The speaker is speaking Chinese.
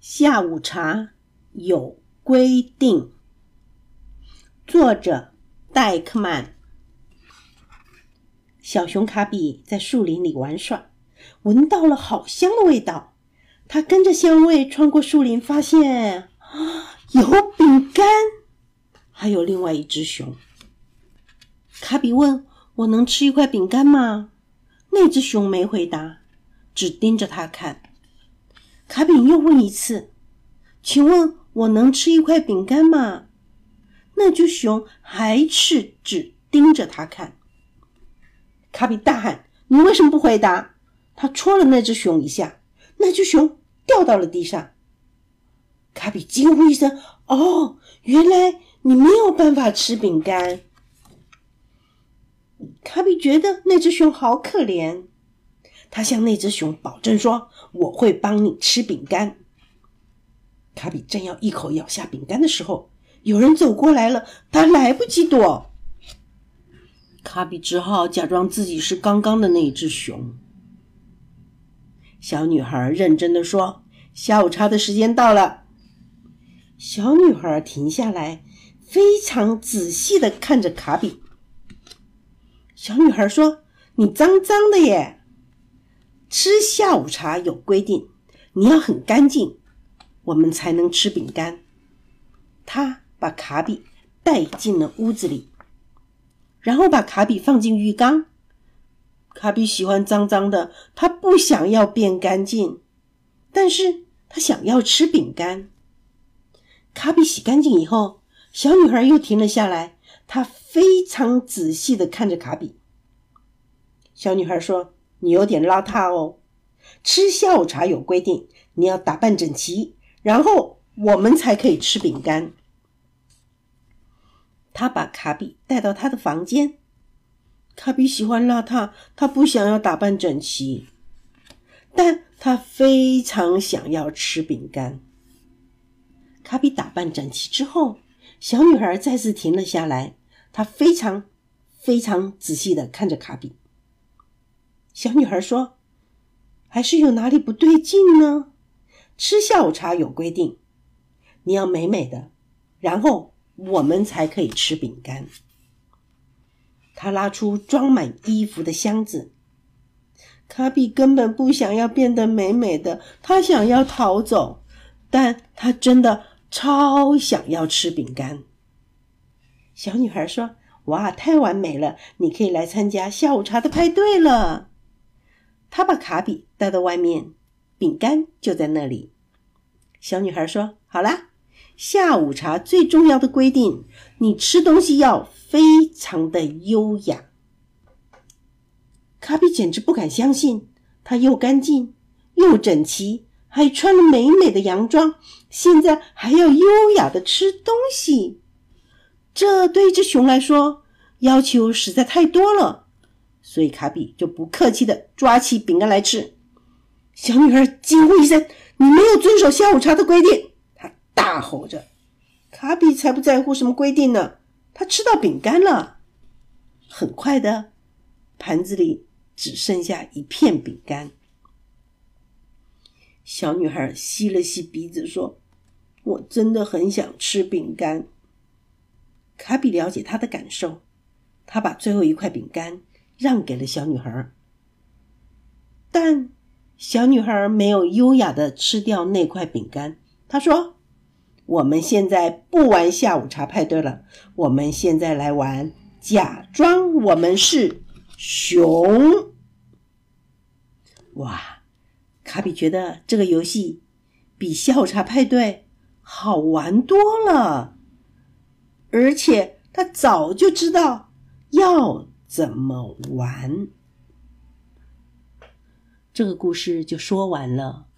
下午茶有规定。作者戴克曼。小熊卡比在树林里玩耍，闻到了好香的味道。他跟着香味穿过树林，发现啊有饼干，还有另外一只熊。卡比问：“我能吃一块饼干吗？”那只熊没回答，只盯着他看。卡比又问一次：“请问我能吃一块饼干吗？”那只熊还是只盯着他看。卡比大喊：“你为什么不回答？”他戳了那只熊一下，那只熊掉到了地上。卡比惊呼一声：“哦，原来你没有办法吃饼干！”卡比觉得那只熊好可怜。他向那只熊保证说：“我会帮你吃饼干。”卡比正要一口咬下饼干的时候，有人走过来了，他来不及躲。卡比只好假装自己是刚刚的那一只熊。小女孩认真的说：“下午茶的时间到了。”小女孩停下来，非常仔细的看着卡比。小女孩说：“你脏脏的耶。”吃下午茶有规定，你要很干净，我们才能吃饼干。他把卡比带进了屋子里，然后把卡比放进浴缸。卡比喜欢脏脏的，他不想要变干净，但是他想要吃饼干。卡比洗干净以后，小女孩又停了下来，她非常仔细的看着卡比。小女孩说。你有点邋遢哦。吃下午茶有规定，你要打扮整齐，然后我们才可以吃饼干。他把卡比带到他的房间。卡比喜欢邋遢，他不想要打扮整齐，但他非常想要吃饼干。卡比打扮整齐之后，小女孩再次停了下来，她非常非常仔细的看着卡比。小女孩说：“还是有哪里不对劲呢？吃下午茶有规定，你要美美的，然后我们才可以吃饼干。”她拉出装满衣服的箱子。卡比根本不想要变得美美的，他想要逃走，但他真的超想要吃饼干。小女孩说：“哇，太完美了！你可以来参加下午茶的派对了。”他把卡比带到外面，饼干就在那里。小女孩说：“好啦，下午茶最重要的规定，你吃东西要非常的优雅。”卡比简直不敢相信，他又干净又整齐，还穿了美美的洋装，现在还要优雅的吃东西。这对一只熊来说，要求实在太多了。所以卡比就不客气的抓起饼干来吃。小女孩惊呼一声：“你没有遵守下午茶的规定！”她大吼着。卡比才不在乎什么规定呢，他吃到饼干了。很快的，盘子里只剩下一片饼干。小女孩吸了吸鼻子说：“我真的很想吃饼干。”卡比了解她的感受，他把最后一块饼干。让给了小女孩，但小女孩没有优雅的吃掉那块饼干。她说：“我们现在不玩下午茶派对了，我们现在来玩假装我们是熊。”哇，卡比觉得这个游戏比下午茶派对好玩多了，而且他早就知道要。怎么玩？这个故事就说完了。